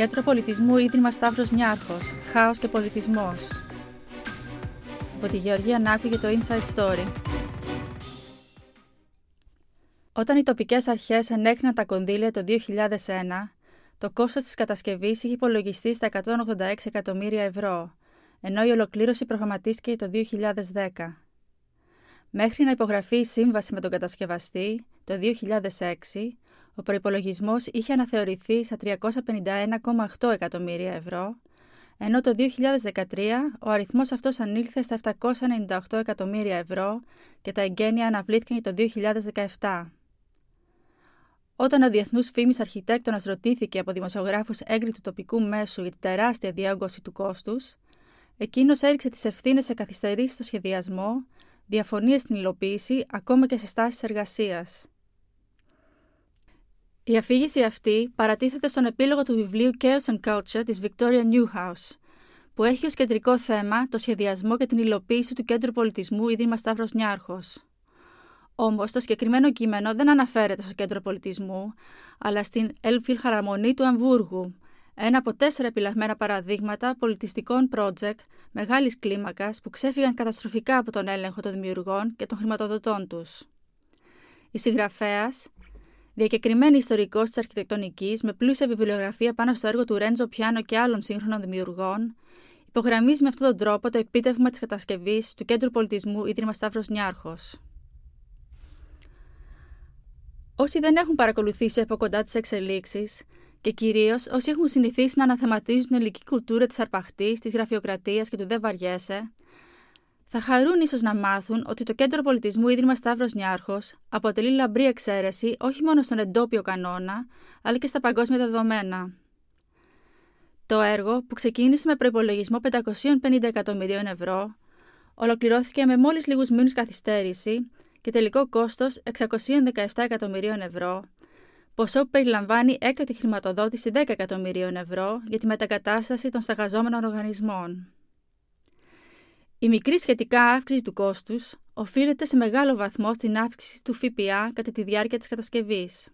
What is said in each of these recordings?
Κέντρο Πολιτισμού Ίδρυμα Σταύρος Νιάρχος, Χάος και Πολιτισμός. Από τη Γεωργία Νάκου για το Inside Story. Όταν οι τοπικές αρχές ενέκριναν τα κονδύλια το 2001, το κόστος της κατασκευής είχε υπολογιστεί στα 186 εκατομμύρια ευρώ, ενώ η ολοκλήρωση προγραμματίστηκε το 2010. Μέχρι να υπογραφεί η σύμβαση με τον κατασκευαστή το 2006, ο προϋπολογισμός είχε αναθεωρηθεί στα 351,8 εκατομμύρια ευρώ, ενώ το 2013 ο αριθμός αυτός ανήλθε στα 798 εκατομμύρια ευρώ και τα εγγένεια αναβλήθηκαν το 2017. Όταν ο διεθνούς φήμης αρχιτέκτονας ρωτήθηκε από δημοσιογράφους έγκριτου του τοπικού μέσου για την τεράστια διάγκωση του κόστους, εκείνος έριξε τις ευθύνες σε καθυστερήσεις στο σχεδιασμό, διαφωνίες στην υλοποίηση, ακόμα και σε στάσεις εργασίας. Η αφήγηση αυτή παρατίθεται στον επίλογο του βιβλίου Chaos and Culture της Victoria Newhouse, που έχει ως κεντρικό θέμα το σχεδιασμό και την υλοποίηση του Κέντρου Πολιτισμού Ίδρυμα Σταύρος Νιάρχος. Όμως, το συγκεκριμένο κείμενο δεν αναφέρεται στο κέντρο πολιτισμού, αλλά στην Elbphilharmonie του Αμβούργου, ένα από τέσσερα επιλεγμένα παραδείγματα πολιτιστικών project μεγάλης κλίμακας που ξέφυγαν καταστροφικά από τον έλεγχο των δημιουργών και των χρηματοδοτών τους. Η συγγραφέας, διακεκριμένη ιστορικός της αρχιτεκτονικής με πλούσια βιβλιογραφία πάνω στο έργο του Ρέντζο Πιάνο και άλλων σύγχρονων δημιουργών, υπογραμμίζει με αυτόν τον τρόπο το επίτευγμα της κατασκευής του Κέντρου Πολιτισμού Ίδρυμα Σταύρος Νιάρχος. Όσοι δεν έχουν παρακολουθήσει από κοντά τις εξελίξεις, και κυρίως όσοι έχουν συνηθίσει να αναθεματίζουν την ελληνική κουλτούρα της αρπαχτής, της γραφειοκρατίας και του δεν βαριέσαι, θα χαρούν ίσως να μάθουν ότι το Κέντρο Πολιτισμού Ίδρυμα Σταύρος Νιάρχος αποτελεί λαμπρή εξαίρεση όχι μόνο στον εντόπιο κανόνα, αλλά και στα παγκόσμια δεδομένα. Το έργο, που ξεκίνησε με προπολογισμό 550 εκατομμυρίων ευρώ, ολοκληρώθηκε με μόλις λίγους μήνους καθυστέρηση και τελικό κόστος 617 εκατομμυρίων ευρώ, ποσό που περιλαμβάνει έκτατη χρηματοδότηση 10 εκατομμυρίων ευρώ για τη μετακατάσταση των σταγαζόμενων οργανισμών. Η μικρή σχετικά αύξηση του κόστους οφείλεται σε μεγάλο βαθμό στην αύξηση του ΦΠΑ κατά τη διάρκεια της κατασκευής.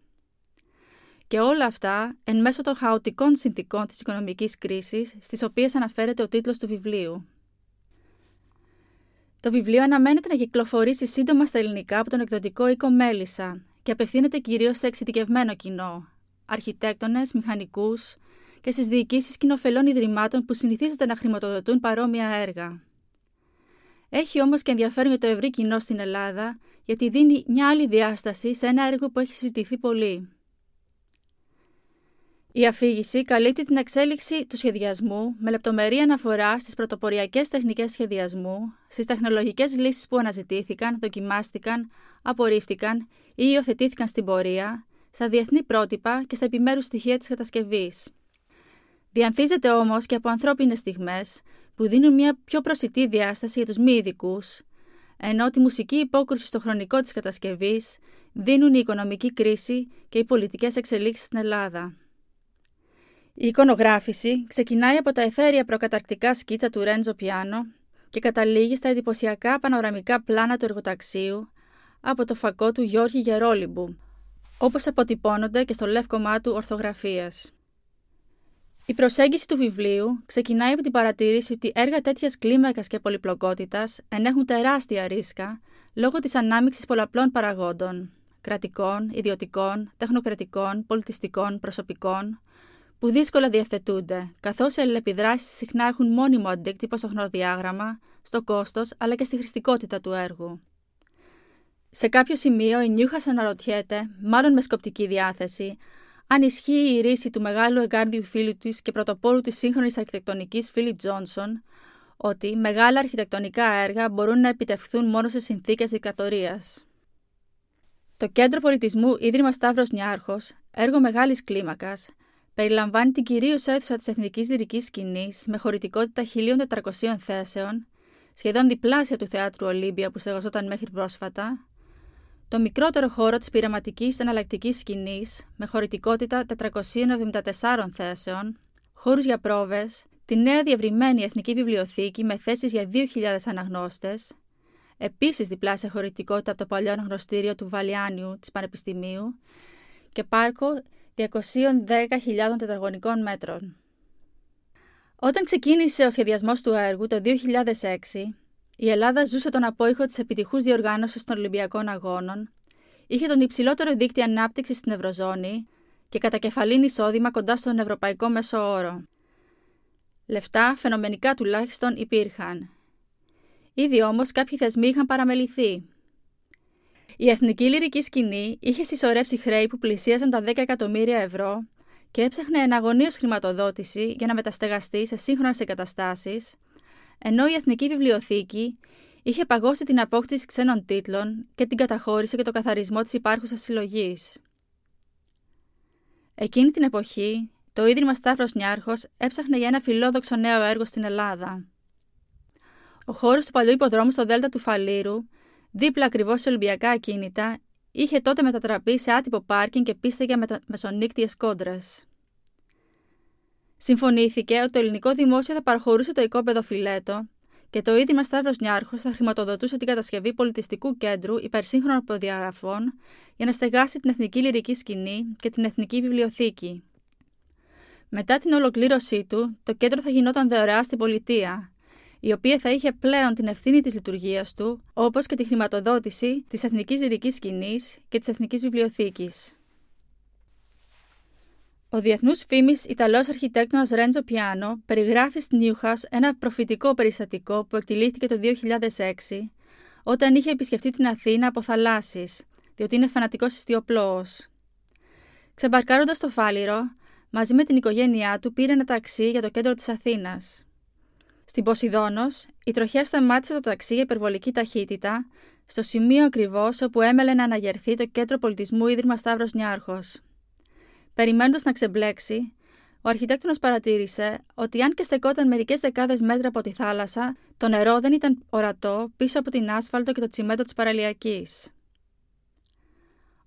Και όλα αυτά εν μέσω των χαοτικών συνθήκων της οικονομικής κρίσης στις οποίες αναφέρεται ο τίτλος του βιβλίου. Το βιβλίο αναμένεται να κυκλοφορήσει σύντομα στα ελληνικά από τον εκδοτικό οίκο Μέλισσα και απευθύνεται κυρίως σε εξειδικευμένο κοινό, αρχιτέκτονες, μηχανικούς και στις διοικήσεις κοινοφελών ιδρυμάτων που συνηθίζεται να χρηματοδοτούν παρόμοια έργα. Έχει όμως και ενδιαφέρον για το ευρύ κοινό στην Ελλάδα, γιατί δίνει μια άλλη διάσταση σε ένα έργο που έχει συζητηθεί πολύ. Η αφήγηση καλύπτει την εξέλιξη του σχεδιασμού με λεπτομερή αναφορά στις πρωτοποριακές τεχνικές σχεδιασμού, στις τεχνολογικές λύσεις που αναζητήθηκαν, δοκιμάστηκαν, απορρίφθηκαν ή υιοθετήθηκαν στην πορεία, στα διεθνή πρότυπα και στα επιμέρους στοιχεία της κατασκευής. Διανθίζεται όμως και από ανθρώπινες στιγμές που δίνουν μια πιο προσιτή διάσταση για τους μη ειδικούς, ενώ τη μουσική υπόκριση στο χρονικό της κατασκευής δίνουν η οικονομική κρίση και οι πολιτικές εξελίξεις στην Ελλάδα. Η εικονογράφηση ξεκινάει από τα εθέρια προκαταρκτικά σκίτσα του Ρέντζο Πιάνο και καταλήγει στα εντυπωσιακά πανοραμικά πλάνα του εργοταξίου από το φακό του Γιώργη Γερόλιμπου, όπως αποτυπώνονται και στο λεύκομά του ορθογραφίας. Η προσέγγιση του βιβλίου ξεκινάει από την παρατήρηση ότι έργα τέτοιας κλίμακας και πολυπλοκότητας ενέχουν τεράστια ρίσκα λόγω της ανάμειξης πολλαπλών παραγόντων, κρατικών, ιδιωτικών, τεχνοκρατικών, πολιτιστικών, προσωπικών, που δύσκολα διευθετούνται, καθώς οι αλληλεπιδράσεις συχνά έχουν μόνιμο αντίκτυπο στο χρονοδιάγραμμα, στο κόστος αλλά και στη χρηστικότητα του έργου. Σε κάποιο σημείο η Νιούχας αναρωτιέται, μάλλον με σκοπτική διάθεση, αν ισχύει η ρίση του μεγάλου εγκάρδιου φίλου της και πρωτοπόρου της σύγχρονης αρχιτεκτονικής Φίλιπ Τζόνσον, ότι μεγάλα αρχιτεκτονικά έργα μπορούν να επιτευχθούν μόνο σε συνθήκες δικτατορίας. Το Κέντρο Πολιτισμού Ίδρυμα Σταύρος Νιάρχος, έργο μεγάλης κλίμακας, περιλαμβάνει την κυρίως αίθουσα της Εθνικής Λυρικής Σκηνής με χωρητικότητα 1.400 θέσεων, σχεδόν διπλάσια του Θεάτρου Ολύμπια που στεγαζόταν μέχρι πρόσφατα, το μικρότερο χώρο της πειραματικής εναλλακτικής σκηνής με χωρητικότητα 474 θέσεων, χώρους για πρόβες, τη νέα διευρυμένη Εθνική Βιβλιοθήκη με θέσεις για 2.000 αναγνώστες, επίσης διπλάσια χωρητικότητα από το παλιό αναγνωστήριο του Βαλιάνιου της Πανεπιστημίου και πάρκο 210.000 τετραγωνικών μέτρων. Όταν ξεκίνησε ο σχεδιασμός του έργου το 2006, η Ελλάδα ζούσε τον απόϊχο της επιτυχούς διοργάνωσης των Ολυμπιακών Αγώνων, είχε τον υψηλότερο δίκτυο ανάπτυξης στην Ευρωζώνη και κατά κεφαλήν εισόδημα κοντά στον ευρωπαϊκό μέσο όρο. Λεφτά, φαινομενικά τουλάχιστον, υπήρχαν. Ήδη όμως κάποιοι θεσμοί είχαν παραμεληθεί. Η εθνική λυρική σκηνή είχε συσσωρεύσει χρέη που πλησίαζαν τα 10 εκατομμύρια ευρώ και έψαχνε εναγωνίω χρηματοδότηση για να μεταστεγαστεί σε σύγχρονες εγκαταστάσεις, ενώ η Εθνική Βιβλιοθήκη είχε παγώσει την απόκτηση ξένων τίτλων και την καταχώρηση και το καθαρισμό της υπάρχουσας συλλογής. Εκείνη την εποχή, το Ίδρυμα Σταύρος Νιάρχος έψαχνε για ένα φιλόδοξο νέο έργο στην Ελλάδα. Ο χώρος του παλιού υποδρόμου στο Δέλτα του Φαλήρου, δίπλα ακριβώς σε Ολυμπιακά ακίνητα, είχε τότε μετατραπεί σε άτυπο πάρκινγκ και πίστα για μετα... μεσονύκτιες κόντρες. Συμφωνήθηκε ότι το ελληνικό δημόσιο θα παραχωρούσε το οικόπεδο φιλέτο και το Ίδρυμα Σταύρος Νιάρχος θα χρηματοδοτούσε την κατασκευή πολιτιστικού κέντρου υπερσύγχρονων προδιαγραφών για να στεγάσει την εθνική λυρική σκηνή και την εθνική βιβλιοθήκη. Μετά την ολοκλήρωσή του, το κέντρο θα γινόταν δωρεά στην πολιτεία, η οποία θα είχε πλέον την ευθύνη της λειτουργίας του, όπως και τη χρηματοδότηση της εθνικής λυρικής σκηνής και της εθνικής βιβλιοθήκης. Ο διεθνούς φήμης Ιταλός αρχιτέκτονας Ρέντζο Πιάνο περιγράφει στην Newhouse ένα προφητικό περιστατικό που εκτελήθηκε το 2006 όταν είχε επισκεφτεί την Αθήνα από θαλάσσει, διότι είναι φανατικός ιστιοπλώο. Ξεμπαρκάροντας το φάληρο, μαζί με την οικογένειά του πήρε ένα ταξί για το κέντρο της Αθήνας. Στην Ποσειδόνο, η τροχιά σταμάτησε το ταξί για υπερβολική ταχύτητα, στο σημείο ακριβώς όπου έμελε να αναγερθεί το κέντρο πολιτισμού Ίδρυμα Σταύρος Νιάρχος. Περιμένοντας να ξεμπλέξει, ο αρχιτέκτονος παρατήρησε ότι αν και στεκόταν μερικές δεκάδες μέτρα από τη θάλασσα, το νερό δεν ήταν ορατό πίσω από την άσφαλτο και το τσιμέντο της παραλιακής.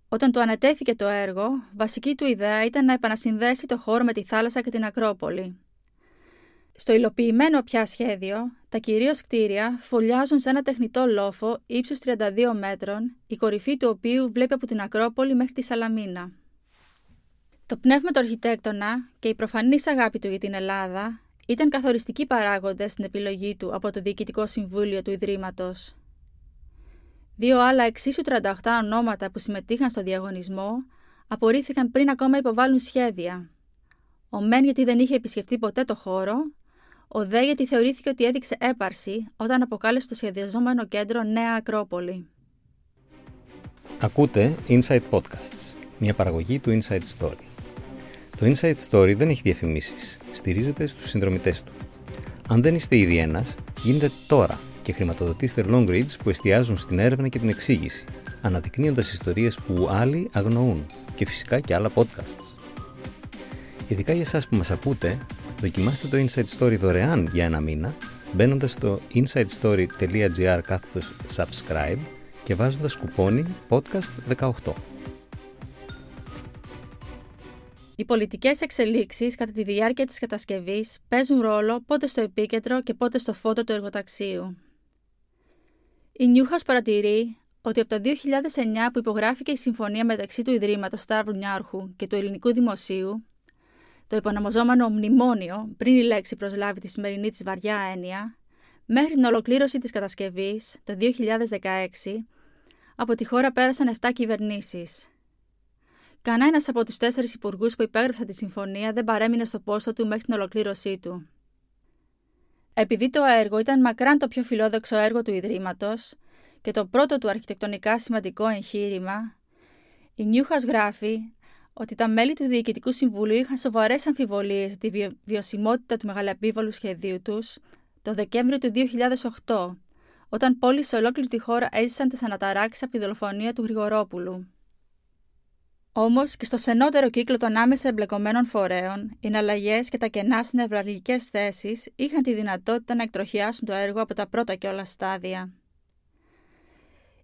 Όταν του ανατέθηκε το έργο, βασική του ιδέα ήταν να επανασυνδέσει το χώρο με τη θάλασσα και την Ακρόπολη. Στο υλοποιημένο πια σχέδιο, τα κυρίως κτίρια φωλιάζουν σε ένα τεχνητό λόφο ύψους 32 μέτρων, η κορυφή του οποίου βλέπει από την Ακρόπολη μέχρι τη Σαλαμίνα. Το πνεύμα του αρχιτέκτονα και η προφανής αγάπη του για την Ελλάδα ήταν καθοριστικοί παράγοντες στην επιλογή του από το Διοικητικό Συμβούλιο του Ιδρύματος. Δύο άλλα εξίσου 38 ονόματα που συμμετείχαν στο διαγωνισμό απορρίφθηκαν πριν ακόμα υποβάλουν σχέδια. Ο Μεν γιατί δεν είχε επισκεφτεί ποτέ το χώρο, ο Δε γιατί θεωρήθηκε ότι έδειξε έπαρση όταν αποκάλεσε το σχεδιαζόμενο κέντρο Νέα Ακρόπολη. Ακούτε Inside Podcasts, μια παραγωγή του Inside Story. Το Inside Story δεν έχει διαφημίσεις, στηρίζεται στους συνδρομητές του. Αν δεν είστε ήδη ένας, γίνετε τώρα και χρηματοδοτήστε long reads που εστιάζουν στην έρευνα και την εξήγηση, αναδεικνύοντας ιστορίες που άλλοι αγνοούν και φυσικά και άλλα podcasts. Ειδικά για εσάς που μας ακούτε, δοκιμάστε το Inside Story δωρεάν για ένα μήνα, μπαίνοντας στο insidestory.gr κάθετος subscribe και βάζοντας κουπόνι podcast 18. Οι πολιτικές εξελίξεις κατά τη διάρκεια της κατασκευής παίζουν ρόλο πότε στο επίκεντρο και πότε στο φώτο του εργοταξίου. Η Νιούχας παρατηρεί ότι από το 2009 που υπογράφηκε η συμφωνία μεταξύ του Ιδρύματος Σταύρου Νιάρχου και του Ελληνικού Δημοσίου, το υπονομοζόμενο μνημόνιο πριν η λέξη προσλάβει τη σημερινή της βαριά έννοια, μέχρι την ολοκλήρωση της κατασκευής το 2016, από τη χώρα πέρασαν 7 κυβερνήσεις. Κανένας από τους τέσσερις υπουργούς που υπέγραψαν τη συμφωνία δεν παρέμεινε στο πόστο του μέχρι την ολοκλήρωσή του. Επειδή το έργο ήταν μακράν το πιο φιλόδοξο έργο του Ιδρύματος και το πρώτο του αρχιτεκτονικά σημαντικό εγχείρημα, η Νιούχας γράφει ότι τα μέλη του Διοικητικού Συμβουλίου είχαν σοβαρές αμφιβολίες για τη βιωσιμότητα του μεγαλεπίβολου σχεδίου τους το Δεκέμβριο του 2008, όταν πόλει σε ολόκληρη τη χώρα έζησαν τις αναταράξεις από τη δολοφονία του Γρηγορόπουλου. Όμως και στο σενότερο κύκλο των άμεσα εμπλεκομένων φορέων, οι εναλλαγές και τα κενά στις νευραλγικές θέσεις είχαν τη δυνατότητα να εκτροχιάσουν το έργο από τα πρώτα και όλα στάδια.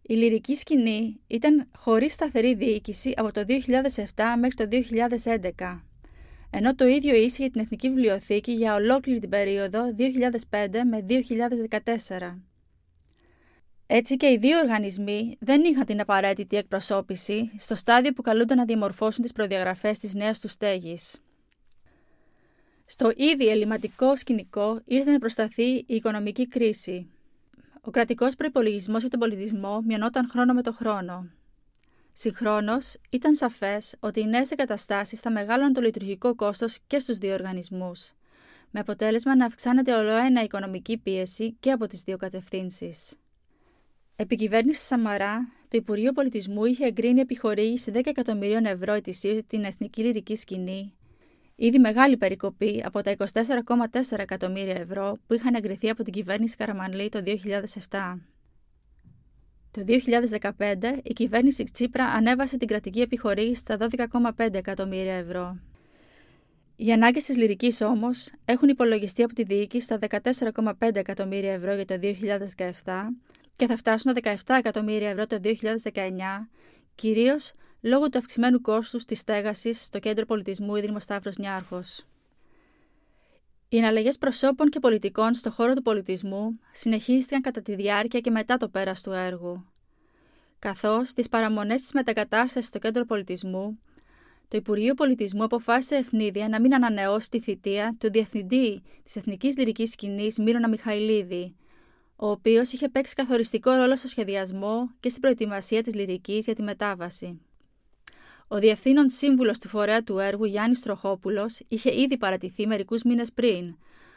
Η λυρική σκηνή ήταν χωρίς σταθερή διοίκηση από το 2007 μέχρι το 2011, ενώ το ίδιο ίσχυε για την Εθνική Βιβλιοθήκη για ολόκληρη την περίοδο 2005 με 2014. Έτσι και οι δύο οργανισμοί δεν είχαν την απαραίτητη εκπροσώπηση στο στάδιο που καλούνται να διαμορφώσουν τις προδιαγραφές της νέας τους στέγης. Στο ήδη ελληματικό σκηνικό ήρθε να προσταθεί η οικονομική κρίση. Ο κρατικός προπολογισμό για τον πολιτισμό μειωνόταν χρόνο με το χρόνο. Συγχρόνως, ήταν σαφές ότι οι νέες εγκαταστάσεις θα μεγάλωναν το λειτουργικό κόστος και στους δύο οργανισμούς, με αποτέλεσμα να αυξάνεται ολοένα η οικονομική πίεση και από τις δύο κατευθύνσεις. Επί κυβέρνηση Σαμαρά, το Υπουργείο Πολιτισμού είχε εγκρίνει επιχορήγηση 10 εκατομμυρίων ευρώ ετησίως για την εθνική λυρική σκηνή, ήδη μεγάλη περικοπή από τα 24,4 εκατομμύρια ευρώ που είχαν εγκριθεί από την κυβέρνηση Καραμανλή το 2007. Το 2015 η κυβέρνηση Τσίπρα ανέβασε την κρατική επιχορήγηση στα 12,5 εκατομμύρια ευρώ. Οι ανάγκες της λυρικής όμως έχουν υπολογιστεί από τη διοίκηση στα 14,5 εκατομμύρια ευρώ για το 2017 και θα φτάσουν τα 17 εκατομμύρια ευρώ το 2019, κυρίως λόγω του αυξημένου κόστους της στέγασης στο Κέντρο Πολιτισμού Ίδρυμα Σταύρο Νιάρχος. Οι εναλλαγές προσώπων και πολιτικών στον χώρο του πολιτισμού συνεχίστηκαν κατά τη διάρκεια και μετά το πέρας του έργου. Καθώς τις παραμονές της μετακατάστασης στο Κέντρο Πολιτισμού, το Υπουργείο Πολιτισμού αποφάσισε ευνίδια να μην ανανεώσει τη θητεία του Διευθυντή της Εθνικής Λυρικής Σκηνής Μύρονα Μιχαηλίδη, ο οποίος είχε παίξει καθοριστικό ρόλο στο σχεδιασμό και στην προετοιμασία της λυρικής για τη μετάβαση. Ο διευθύνων σύμβουλος του φορέα του έργου Γιάννης Τροχόπουλος είχε ήδη παρατηθεί μερικούς μήνες πριν,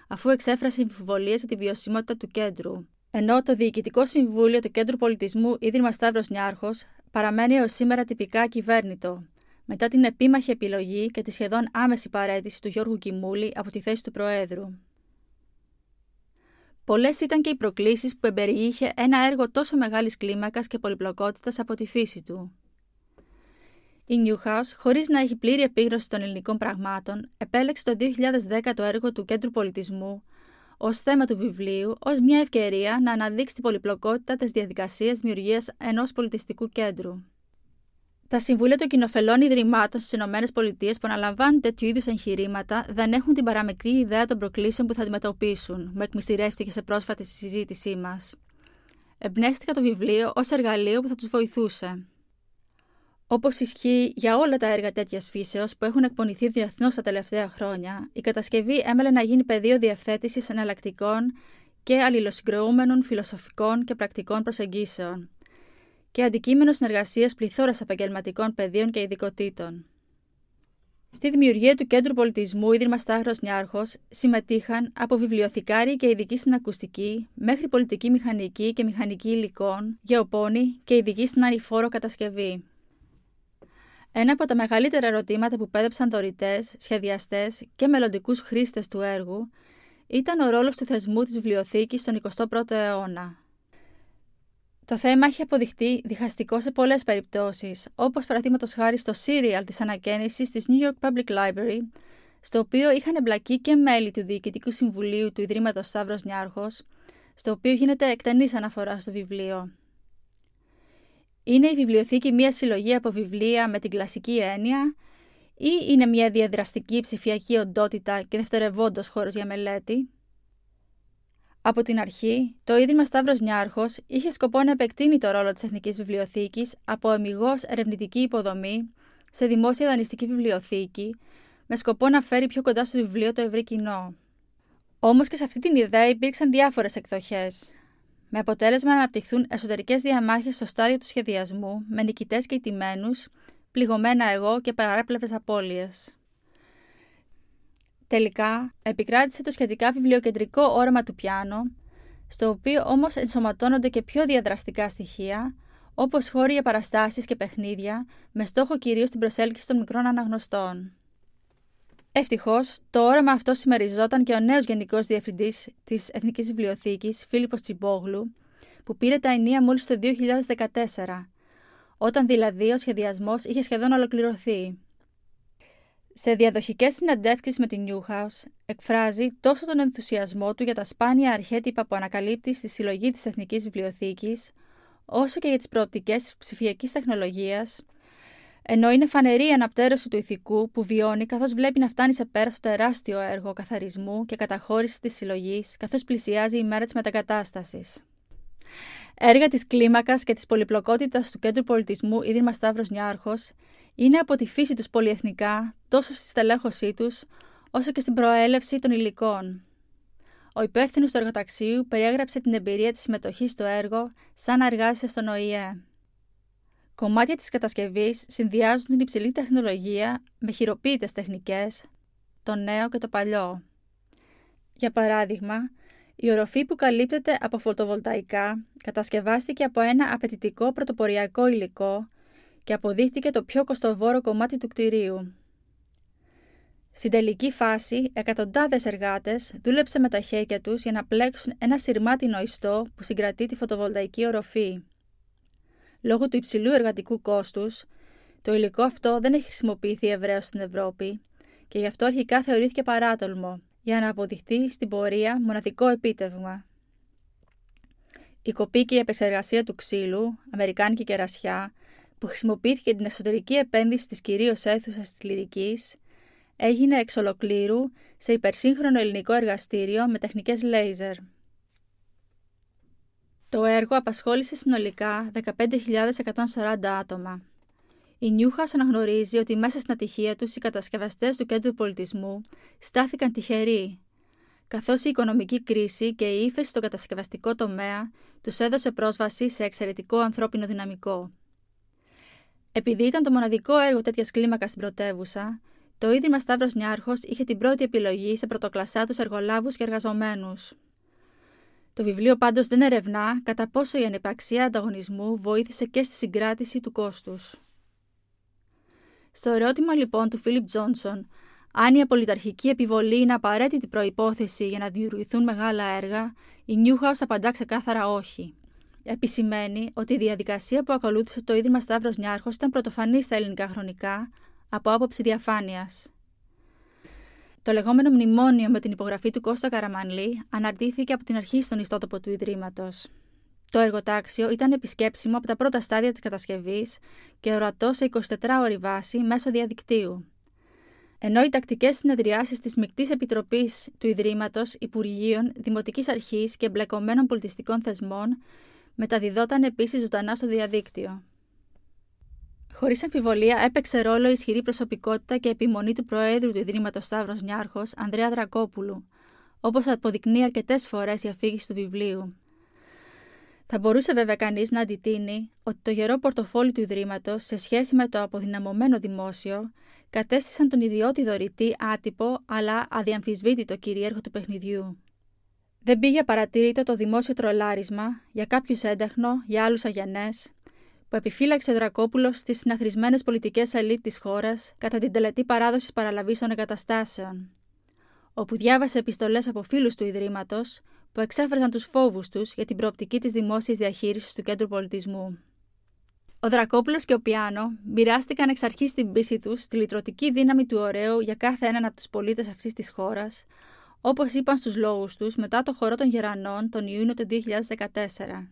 αφού εξέφρασε αμφιβολίες για τη βιωσιμότητα του κέντρου. Ενώ το Διοικητικό Συμβούλιο του Κέντρου Πολιτισμού Ίδρυμα Σταύρος Νιάρχος παραμένει έως σήμερα τυπικά κυβέρνητο, μετά την επίμαχη επιλογή και τη σχεδόν άμεση παρέτηση του Γιώργου Κιμούλη από τη θέση του Προέδρου. Πολλές ήταν και οι προκλήσεις που εμπεριείχε ένα έργο τόσο μεγάλης κλίμακας και πολυπλοκότητας από τη φύση του. Η Newhouse, χωρίς να έχει πλήρη επίγνωση των ελληνικών πραγμάτων, επέλεξε το 2010 το έργο του Κέντρου Πολιτισμού ως θέμα του βιβλίου, ως μια ευκαιρία να αναδείξει την πολυπλοκότητα της διαδικασίας δημιουργίας ενός πολιτιστικού κέντρου. Τα συμβούλια των κοινοφελών ιδρυμάτων στις ΗΠΑ που αναλαμβάνουν τέτοιου είδους εγχειρήματα δεν έχουν την παραμικρή ιδέα των προκλήσεων που θα αντιμετωπίσουν, μου εκμυστηρεύτηκε σε πρόσφατη συζήτησή μας. Εμπνεύστηκα το βιβλίο ως εργαλείο που θα τους βοηθούσε. Όπως ισχύει για όλα τα έργα τέτοιας φύσεως που έχουν εκπονηθεί διεθνώς τα τελευταία χρόνια, η κατασκευή έμελε να γίνει πεδίο διευθέτησης εναλλακτικών και αλληλοσυγκροούμενων φιλοσοφικών και πρακτικών προσεγγίσεων και αντικείμενο συνεργασίας πληθώρας επαγγελματικών πεδίων και ειδικοτήτων. Στη δημιουργία του Κέντρου Πολιτισμού Ίδρυμα Στάχρο Νιάρχος συμμετείχαν από βιβλιοθηκάροι και ειδικοί στην ακουστική μέχρι πολιτική μηχανική και μηχανική υλικών, γεωπόνη και ειδικοί στην ανηφόρο κατασκευή. Ένα από τα μεγαλύτερα ερωτήματα που πέδεψαν δωρητές, σχεδιαστές και μελλοντικούς χρήστες του έργου ήταν ο ρόλος του θεσμού της βιβλιοθήκης στον 21ο αιώνα. Το θέμα έχει αποδειχτεί διχαστικό σε πολλές περιπτώσεις, όπως παραδείγματος χάρη στο serial της ανακαίνιση της New York Public Library, στο οποίο είχαν εμπλακεί και μέλη του Διοικητικού Συμβουλίου του Ιδρύματος Σταύρος Νιάρχος, στο οποίο γίνεται εκτενής αναφορά στο βιβλίο. Είναι η βιβλιοθήκη μια συλλογή από βιβλία με την κλασική έννοια ή είναι μια διαδραστική ψηφιακή οντότητα και δευτερευόντος χώρος για μελέτη; Από την αρχή, το Ίδρυμα Σταύρος Νιάρχος είχε σκοπό να επεκτείνει το ρόλο της Εθνικής Βιβλιοθήκης από αμυγός ερευνητική υποδομή σε δημόσια δανειστική βιβλιοθήκη, με σκοπό να φέρει πιο κοντά στο βιβλίο το ευρύ κοινό. Όμως και σε αυτή την ιδέα υπήρξαν διάφορες εκδοχές, με αποτέλεσμα να αναπτυχθούν εσωτερικές διαμάχες στο στάδιο του σχεδιασμού, με νικητές και ηττημένου, πληγωμένα εγώ και παράπλευρες απώλειες. Τελικά, επικράτησε το σχετικά βιβλιοκεντρικό όραμα του πιάνο, στο οποίο όμως ενσωματώνονται και πιο διαδραστικά στοιχεία, όπως χώροι για παραστάσεις και παιχνίδια, με στόχο κυρίως την προσέλκυση των μικρών αναγνωστών. Ευτυχώς, το όραμα αυτό συμμεριζόταν και ο νέος Γενικός Διευθυντής της Εθνικής Βιβλιοθήκης, Φίλιππος Τσιμπόγλου, που πήρε τα ενία μόλις το 2014, όταν δηλαδή ο σχεδιασμός είχε σχεδόν ολοκληρωθεί. Σε διαδοχικές συναντεύξεις με την Newhouse, εκφράζει τόσο τον ενθουσιασμό του για τα σπάνια αρχέτυπα που ανακαλύπτει στη συλλογή της Εθνικής Βιβλιοθήκης, όσο και για τις προοπτικές της ψηφιακής τεχνολογίας, ενώ είναι φανερή η αναπτέρωση του ηθικού που βιώνει καθώς βλέπει να φτάνει σε πέρα στο τεράστιο έργο καθαρισμού και καταχώρησης της συλλογής, καθώς πλησιάζει η μέρα της μετακατάστασης. Έργα της κλίμακας και της πολυπλοκότητας του Κέντρου Πολιτισμού Ίδρυμα Σταύρος Νιάρχος είναι από τη φύση τους πολυεθνικά τόσο στη στελέχωσή τους όσο και στην προέλευση των υλικών. Ο υπεύθυνος του εργοταξίου περιέγραψε την εμπειρία της συμμετοχής στο έργο σαν να εργάζεται στον ΟΗΕ. Κομμάτια της κατασκευής συνδυάζουν την υψηλή τεχνολογία με χειροποίητες τεχνικές, το νέο και το παλιό. Για παράδειγμα, η οροφή που καλύπτεται από φωτοβολταϊκά κατασκευάστηκε από ένα απαιτητικό πρωτοποριακό υλικό και αποδείχτηκε το πιο κοστοβόρο κομμάτι του κτηρίου. Στην τελική φάση, εκατοντάδες εργάτες δούλεψαν με τα χέρια τους για να πλέξουν ένα σειρμάτινο ιστό που συγκρατεί τη φωτοβολταϊκή οροφή. Λόγω του υψηλού εργατικού κόστους, το υλικό αυτό δεν έχει χρησιμοποιηθεί ευρέως στην Ευρώπη και γι' αυτό αρχικά θεωρήθηκε παράτολμο για να αποδειχτεί στην πορεία μοναδικό επίτευγμα. Η κοπή και η επεξεργασία του ξύλου, αμερικάνικη κερασιά, που χρησιμοποιήθηκε την εσωτερική επένδυση της κυρίως αίθουσας της λυρικής, έγινε εξ ολοκλήρου σε υπερσύγχρονο ελληνικό εργαστήριο με τεχνικές λέιζερ. Το έργο απασχόλησε συνολικά 15.140 άτομα. Η Νιούχας αναγνωρίζει ότι μέσα στην ατυχία τους οι κατασκευαστές του κέντρου πολιτισμού στάθηκαν τυχεροί, καθώς η οικονομική κρίση και η ύφεση στο κατασκευαστικό τομέα τους έδωσε πρόσβαση σε εξαιρετικό ανθρώπινο δυναμικό. Επειδή ήταν το μοναδικό έργο τέτοιας κλίμακας στην πρωτεύουσα, το Ίδρυμα Σταύρος Νιάρχος είχε την πρώτη επιλογή σε πρωτοκλασσά τους εργολάβους και εργαζομένους. Το βιβλίο πάντως δεν ερευνά κατά πόσο η ανεπαξία ανταγωνισμού βοήθησε και στη συγκράτηση του κόστους. Στο ερώτημα λοιπόν του Φίλιπ Τζόνσον αν η απολυταρχική επιβολή είναι απαραίτητη προϋπόθεση για να δημιουργηθούν μεγάλα έργα, η Newhouse απαντά ξεκάθαρα όχι. Επισημαίνει ότι η διαδικασία που ακολούθησε το Ίδρυμα Σταύρος Νιάρχος ήταν πρωτοφανής στα ελληνικά χρονικά, από άποψη διαφάνειας. Το λεγόμενο μνημόνιο με την υπογραφή του Κώστα Καραμανλή αναρτήθηκε από την αρχή στον ιστότοπο του Ιδρύματος. Το εργοτάξιο ήταν επισκέψιμο από τα πρώτα στάδια της κατασκευής και ορατό σε 24 ώρη βάση μέσω διαδικτύου. Ενώ οι τακτικές συνεδριάσεις της Μικτής Επιτροπής του Ιδρύματος, Υπουργείων, Δημοτικής Αρχής και εμπλεκομένων πολιτιστικών θεσμών μεταδιδόταν επίσης ζωντανά στο διαδίκτυο. Χωρίς αμφιβολία, έπαιξε ρόλο η ισχυρή προσωπικότητα και επιμονή του Προέδρου του Ιδρύματος Σταύρος Νιάρχος, Ανδρέα Δρακόπουλου, όπως αποδεικνύει αρκετές φορές η αφήγηση του βιβλίου. Θα μπορούσε βέβαια κανείς να αντιτείνει ότι το γερό πορτοφόλι του Ιδρύματος σε σχέση με το αποδυναμωμένο δημόσιο κατέστησαν τον ιδιώτη δωρητή άτυπο αλλά αδιαμφισβήτητο κυρίαρχο του παιχνιδιού. Δεν πήγε παρατηρήτω το δημόσιο τρολάρισμα για κάποιους έντεχνο, για άλλους αγενές, που επιφύλαξε ο Δρακόπουλος στις συναθρισμένες πολιτικές ελίτ της χώρας κατά την τελετή παράδοσης παραλαβή των εγκαταστάσεων, όπου διάβασε επιστολές από φίλους του Ιδρύματος που εξέφραζαν τους φόβους τους για την προοπτική της δημόσιας διαχείρισης του κέντρου πολιτισμού. Ο Δρακόπουλος και ο Πιάνο μοιράστηκαν εξ αρχής την πίστη τους στη λυτρωτική δύναμη του ωραίου για κάθε έναν από τους πολίτες αυτής της χώρας, όπως είπαν στους λόγους τους μετά το χορό των Γερανών τον Ιούνιο του 2014.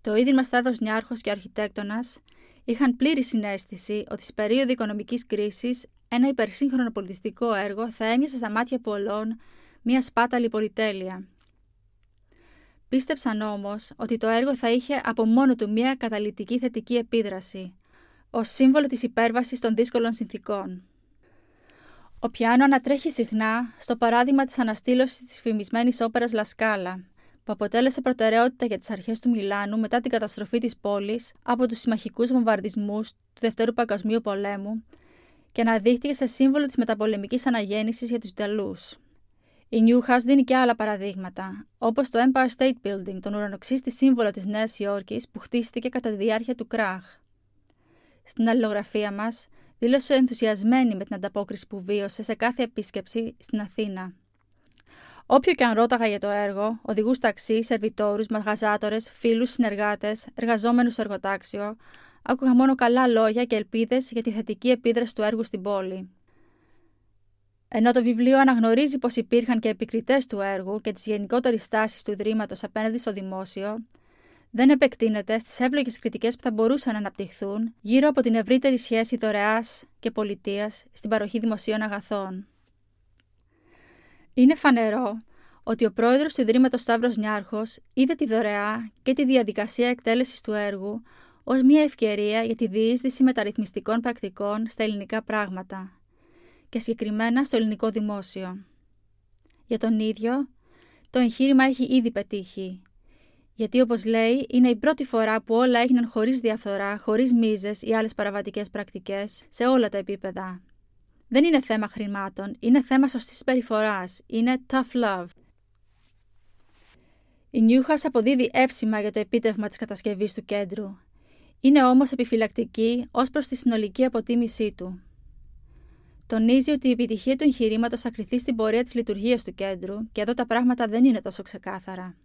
Το Ίδρυμα Σταύρος Νιάρχος και Αρχιτέκτονας είχαν πλήρη συνέστηση ότι σε περίοδο οικονομικής κρίσης ένα υπερσύγχρονο πολιτιστικό έργο θα έμοιασε στα μάτια πολλών μια σπάταλη πολυτέλεια. Πίστεψαν όμως ότι το έργο θα είχε από μόνο του μια καταλητική θετική επίδραση, ως σύμβολο της υπέρβασης των δύσκολων συνθήκων. Ο Πιάνο ανατρέχει συχνά στο παράδειγμα της αναστήλωσης της φημισμένης όπερας Λασκάλα, που αποτέλεσε προτεραιότητα για τις αρχές του Μιλάνου μετά την καταστροφή της πόλης από τους συμμαχικούς βομβαρδισμούς του Δευτέρου Παγκοσμίου Πολέμου και αναδείχθηκε σε σύμβολο της μεταπολεμικής αναγέννησης για τους Ιταλούς. Η Newhouse δίνει και άλλα παραδείγματα, όπως το Empire State Building, τον ουρανοξύστη σύμβολο της Νέας Υόρκης που χτίστηκε κατά τη διάρκεια του κράχ. Στην αλληλογραφία μας, δήλωσε ενθουσιασμένη με την ανταπόκριση που βίωσε σε κάθε επίσκεψη στην Αθήνα. Όποιο και αν ρώταγα για το έργο, οδηγούς ταξί, σερβιτόρους, μαγαζάτορες, φίλους, συνεργάτες, εργαζόμενους στο εργοτάξιο, άκουγα μόνο καλά λόγια και ελπίδες για τη θετική επίδραση του έργου στην πόλη. Ενώ το βιβλίο αναγνωρίζει πως υπήρχαν και επικριτές του έργου και τη γενικότερη τάση του Ιδρύματος απέναντι στο δημόσιο, δεν επεκτείνεται στις εύλογες κριτικές που θα μπορούσαν να αναπτυχθούν γύρω από την ευρύτερη σχέση δωρεάς και πολιτείας στην παροχή δημοσίων αγαθών. Είναι φανερό ότι ο πρόεδρος του Ιδρύματος Σταύρος Νιάρχος είδε τη δωρεά και τη διαδικασία εκτέλεσης του έργου ως μια ευκαιρία για τη διείσδυση μεταρρυθμιστικών πρακτικών στα ελληνικά πράγματα και συγκεκριμένα στο ελληνικό δημόσιο. Για τον ίδιο, το εγχείρημα έχει ήδη πετύχει. Γιατί όπως λέει, είναι η πρώτη φορά που όλα έγιναν χωρίς διαφθορά, χωρίς μίζες ή άλλες παραβατικές πρακτικές, σε όλα τα επίπεδα. Δεν είναι θέμα χρημάτων, είναι θέμα σωστής συμπεριφορά. είναι tough love. Η Newhouse αποδίδει εύσημα για το επίτευγμα της κατασκευής του κέντρου. Είναι όμως επιφυλακτική ως προς τη συνολική αποτίμησή του. Τονίζει ότι η επιτυχία του εγχειρήματος θα κριθεί στην πορεία της λειτουργίας του κέντρου και εδώ τα πράγματα δεν είναι τόσο ξεκάθαρα.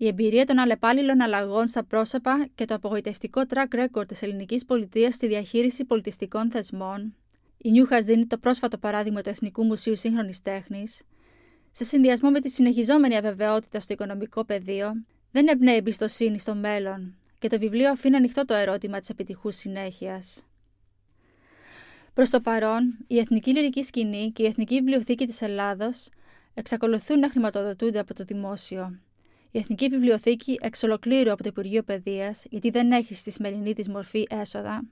Η εμπειρία των αλλεπάλληλων αλλαγών στα πρόσωπα και το απογοητευτικό track record της ελληνικής πολιτείας στη διαχείριση πολιτιστικών θεσμών, η Νιούχας δίνει το πρόσφατο παράδειγμα του Εθνικού Μουσείου Σύγχρονης Τέχνης, σε συνδυασμό με τη συνεχιζόμενη αβεβαιότητα στο οικονομικό πεδίο, δεν εμπνέει εμπιστοσύνη στο μέλλον και το βιβλίο αφήνει ανοιχτό το ερώτημα της επιτυχούς συνέχειας. Προς το παρόν, η Εθνική Λυρική Σκηνή και η Εθνική Βιβλιοθήκη της Ελλάδος εξακολουθούν να χρηματοδοτούνται από το δημόσιο. Η Εθνική Βιβλιοθήκη εξ ολοκλήρου από το Υπουργείο Παιδείας, γιατί δεν έχει στη σημερινή της μορφή έσοδα.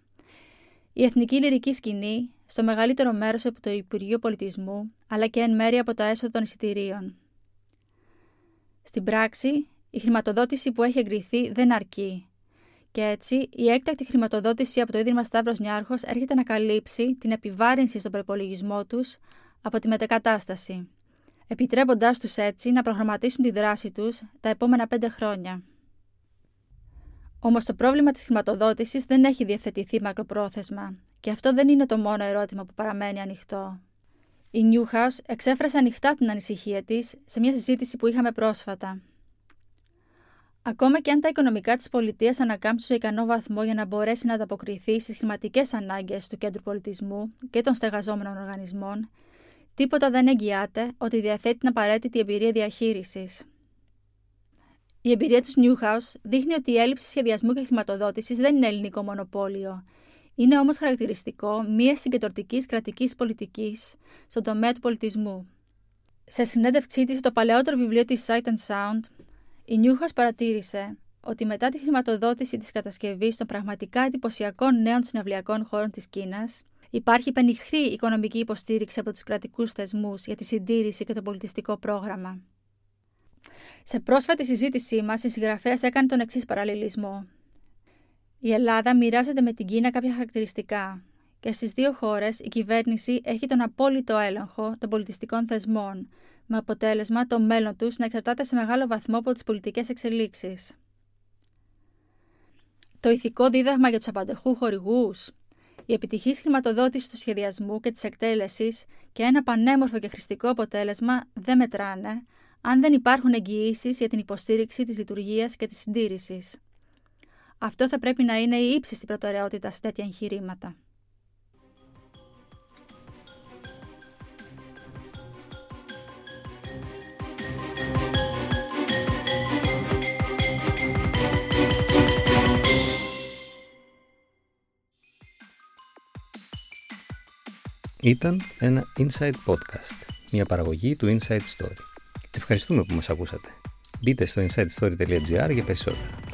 Η Εθνική Λυρική Σκηνή, στο μεγαλύτερο μέρος από το Υπουργείο Πολιτισμού, αλλά και εν μέρει από τα έσοδα των εισιτηρίων. Στην πράξη, η χρηματοδότηση που έχει εγκριθεί δεν αρκεί και έτσι, η έκτακτη χρηματοδότηση από το Ίδρυμα Σταύρος Νιάρχος έρχεται να καλύψει την επιβάρυνση στον προπολογισμό τους από τη μετεκατάσταση, επιτρέποντάς τους έτσι να προγραμματίσουν τη δράση τους τα επόμενα πέντε χρόνια. Όμως το πρόβλημα της χρηματοδότησης δεν έχει διευθετηθεί μακροπρόθεσμα, και αυτό δεν είναι το μόνο ερώτημα που παραμένει ανοιχτό. Η Newhouse εξέφρασε ανοιχτά την ανησυχία της σε μια συζήτηση που είχαμε πρόσφατα. Ακόμα και αν τα οικονομικά της πολιτείας ανακάμψουν σε ικανό βαθμό για να μπορέσει να ανταποκριθεί στις χρηματικές ανάγκες του κέντρου πολιτισμού και των στεγαζόμενων οργανισμών, τίποτα δεν εγγυάται ότι διαθέτει την απαραίτητη εμπειρία διαχείρισης. Η εμπειρία του Newhouse δείχνει ότι η έλλειψη σχεδιασμού και χρηματοδότησης δεν είναι ελληνικό μονοπόλιο. Είναι όμως χαρακτηριστικό μιας συγκεντρωτικής κρατικής πολιτικής στον τομέα του πολιτισμού. Σε συνέντευξή της στο παλαιότερο βιβλίο της Sight and Sound, η Νιούχας παρατήρησε ότι μετά τη χρηματοδότηση της κατασκευής των πραγματικά εντυπωσιακών νέων συναυλιακών χώρων της Κίνας, υπάρχει πενιχρή οικονομική υποστήριξη από τους κρατικούς θεσμούς για τη συντήρηση και το πολιτιστικό πρόγραμμα. Σε πρόσφατη συζήτησή μας, η συγγραφέας έκανε τον εξής παραλληλισμό. Η Ελλάδα μοιράζεται με την Κίνα κάποια χαρακτηριστικά και στις δύο χώρες η κυβέρνηση έχει τον απόλυτο έλεγχο των πολιτιστικών θεσμών, με αποτέλεσμα το μέλλον τους να εξαρτάται σε μεγάλο βαθμό από τις πολιτικές εξελίξεις. Το ηθικό δίδαγμα για τους απαντεχού χορηγούς, η επιτυχής χρηματοδότηση του σχεδιασμού και της εκτέλεσης και ένα πανέμορφο και χρηστικό αποτέλεσμα δεν μετράνε αν δεν υπάρχουν εγγυήσεις για την υποστήριξη της λειτουργίας και της συντήρησης. Αυτό θα πρέπει να είναι η ύψιστη προτεραιότητα σε τέτοια εγχειρήματα. Ήταν ένα Inside Podcast, μια παραγωγή του Inside Story. Ευχαριστούμε που μας ακούσατε. Μπείτε στο insidestory.gr για περισσότερα.